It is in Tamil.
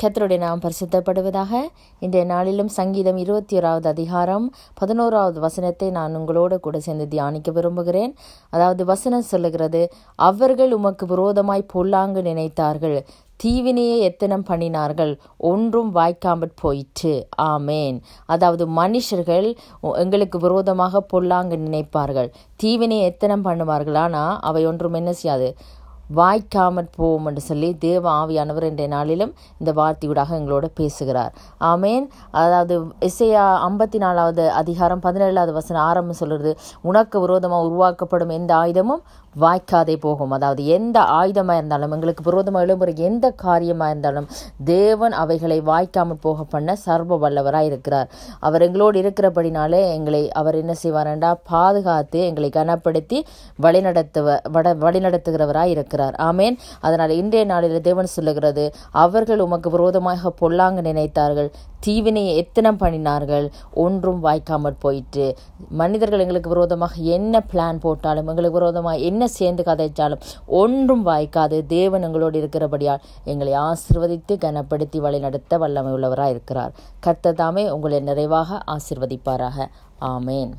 கத்தருடைய நாம் பரிசுத்தப்படுவதாக. இன்றைய நாளிலும் சங்கீதம் இருபத்தி ஓராவது அதிகாரம் பதினோராவது வசனத்தை நான் உங்களோடு கூட சேர்ந்து தியானிக்க விரும்புகிறேன். அதாவது வசனம் சொல்லுகிறது அவர்கள் உமக்கு விரோதமாய் பொல்லாங்கு நினைத்தார்கள். தீவினையை எத்தனம் பண்ணினார்கள். ஒன்றும் வாய்க்காமற் போயிற்று. ஆமேன். அதாவது மனுஷர்கள் எங்களுக்கு விரோதமாக பொல்லாங்கு நினைப்பார்கள். தீவினை எத்தனம் பண்ணுவார்கள். ஆனால் அவை ஒன்றும் என்ன செய்யாது? வாய்க்காமற் போவோம் என்று சொல்லி தேவ ஆவியானவர் இன்றைய நாளிலும் இந்த வார்த்தையூடாக எங்களோட பேசுகிறார். ஆமேன். அதாவது இசையா ஐம்பத்தி நாலாவது அதிகாரம் பதினேழாவது வசனம் ஆரம்பம் சொல்கிறது உனக்கு விரோதமாக உருவாக்கப்படும் எந்த ஆயுதமும் வாய்க்காதே போகும். அதாவது எந்த ஆயுதமாக இருந்தாலும் எங்களுக்கு விரோதமாக எழும்புற எந்த காரியமாக இருந்தாலும் தேவன் அவைகளை வாய்க்காமல் போக பண்ண சர்வ வல்லவராக இருக்கிறார். அவர் எங்களோடு இருக்கிறபடினாலே எங்களை அவர் என்ன செய்வார்ண்டா பாதுகாத்து எங்களை கனப்படுத்தி வழிநடத்துவ வட வழிநடத்துகிறவராக இருக்கிறார். ஆமேன். அதனால் இன்றைய நாளில் தேவன் சொல்லுகிறது அவர்கள் உமக்கு விரோதமாக பொல்லாங்க நினைத்தார்கள் தீவினையை எத்தனம் பண்ணினார்கள் ஒன்றும் வாய்க்காமற் போயிற்று. மனிதர்கள் எங்களுக்கு விரோதமாக என்ன பிளான் போட்டாலும் எங்களுக்கு விரோதமாக என்ன சேர்ந்து கதைச்சாலும் ஒன்றும் வாய்க்காது. தேவன் எங்களோடு இருக்கிறபடியால் எங்களை ஆசிர்வதித்து கனப்படுத்தி வழிநடத்த வல்லமை உள்ளவராக இருக்கிறார் கர்த்ததாமே உங்களை நிறைவாக ஆசிர்வதிப்பாராக. ஆமேன்.